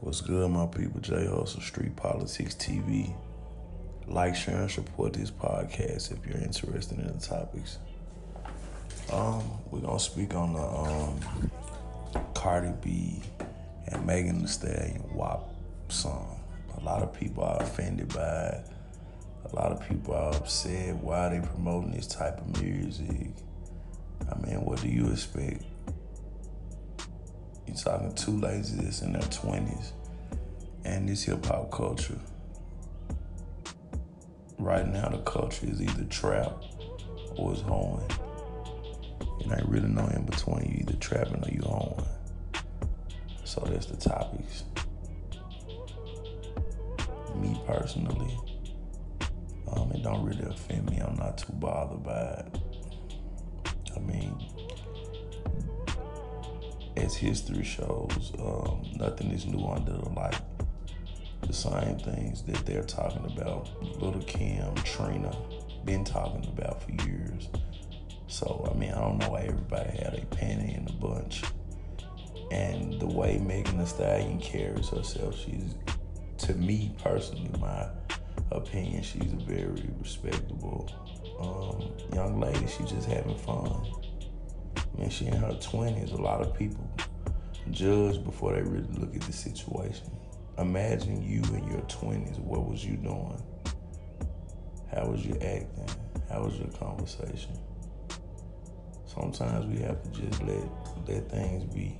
What's good, my people? J Hustle Street Politics TV. Like, share, and support this podcast if you're interested in the topics. Um, we're gonna speak on the um Cardi B and Megan Thee Stallion WAP song. A lot of people are offended by it. A lot of people are upset. Why are they promoting this type of music? I mean, what do you expect? Talking two that's in their 20s and this hip hop culture. Right now, the culture is either trap or it's hoeing. And I really know in between. You either trapping or you hoeing. So that's the topics. Me personally, um, it don't really offend me. I'm not too bothered by it. I mean, history shows, um, nothing is new under the light. The same things that they're talking about, Lil' Kim, Trina, been talking about for years. So I mean, I don't know why everybody had a panty in a bunch. And the way Megan Thee Stallion carries herself, she's, to me personally, my opinion, she's a very respectable um, young lady. She's just having fun. Mean, she in her 20s. A lot of people judge before they really look at the situation. Imagine you in your 20s. What was you doing? How was you acting? How was your conversation? Sometimes we have to just let let things be,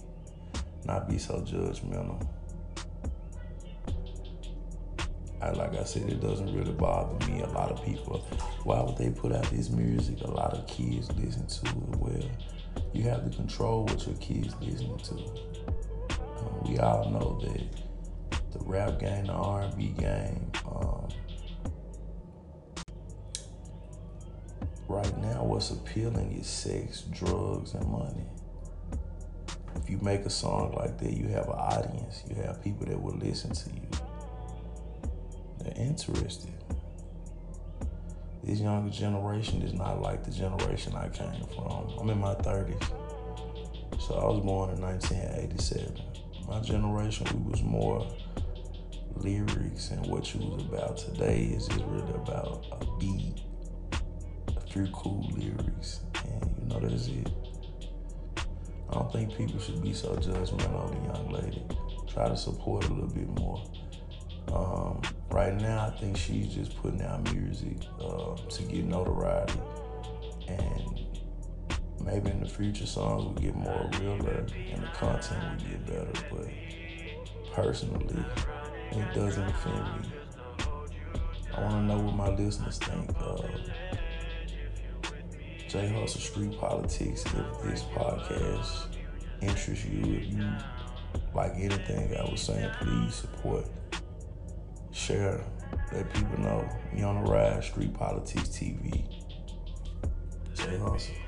not be so judgmental. I, like I said, it doesn't really bother me. A lot of people, why would they put out this music? A lot of kids listen to it. Well, you have to control what your kids listening to. Um, we all know that the rap game, the R&B game, um, right now, what's appealing is sex, drugs, and money. If you make a song like that, you have an audience. You have people that will listen to you. They're interested. This younger generation is not like the generation I came from. I'm in my 30s. So I was born in 1987. My generation, we was more lyrics and what you was about. Today is just really about a beat, a few cool lyrics, and you know that's it. I don't think people should be so judgmental of the young lady. Try to support a little bit more. Um, right now, I think she's just putting out music uh, to get notoriety, and maybe in the future songs will get more realer and the content will get better. But personally, it doesn't offend me. I want to know what my listeners think. Uh, J Hustle Street Politics. If this podcast interests you, if you like anything I was saying, please support share, let people know. We on the ride, Street Politics TV. J Hustle.